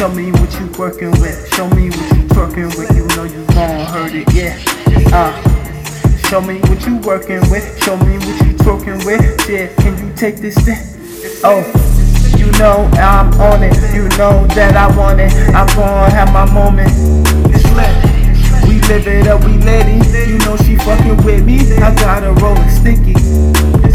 Show me what you working with. Show me what you twerking with. You know you gon' hurt it, yeah. Uh, show me what you working with. Show me what you twerking with. Yeah, can you take this thing? Oh. You know I'm on it, you know that I want it. I'm gonna have my moment. We live it up, we let it. You know she fucking with me. I got a rolling sticky.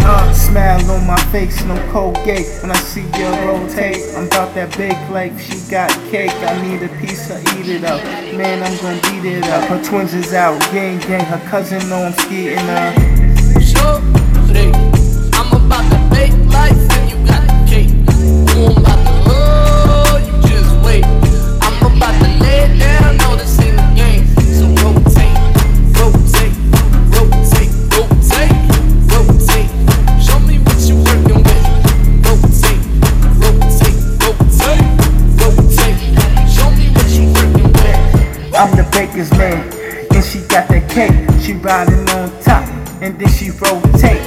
Uh, smile my face, no cold Colgate. When I see you rotate, I'm about that big life. She got cake, I need a piece, I eat it up. Man, I'm gonna beat it up. Her twins is out, gang gang. Her cousin know I'm skiing up. I'm the baker's man, and she got that cake. She riding on top, and then she rotate,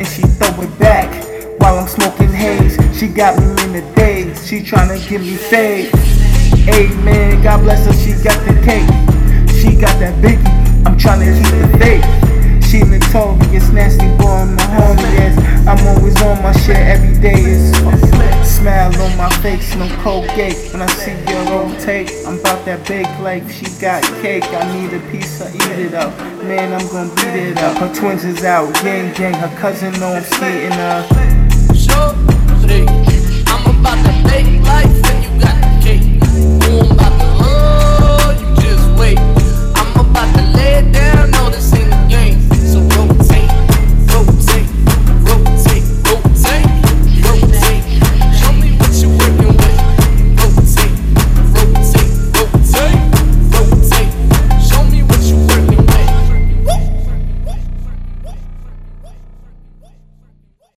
and she throw it back while I'm smoking haze. She got me in the daze. She tryna give me fade. Amen. God bless her. She got the cake. She got that biggie. I'm tryna keep the faith. She notorious, nasty boy, I'm a my no Colgate. When I see you rotate, I'm about that big life. She got cake, I need a piece, I eat it up. Man, I'm gonna beat it up. Her twins is out, gang gang. Her cousin know I'm skating up. I'm about to bake life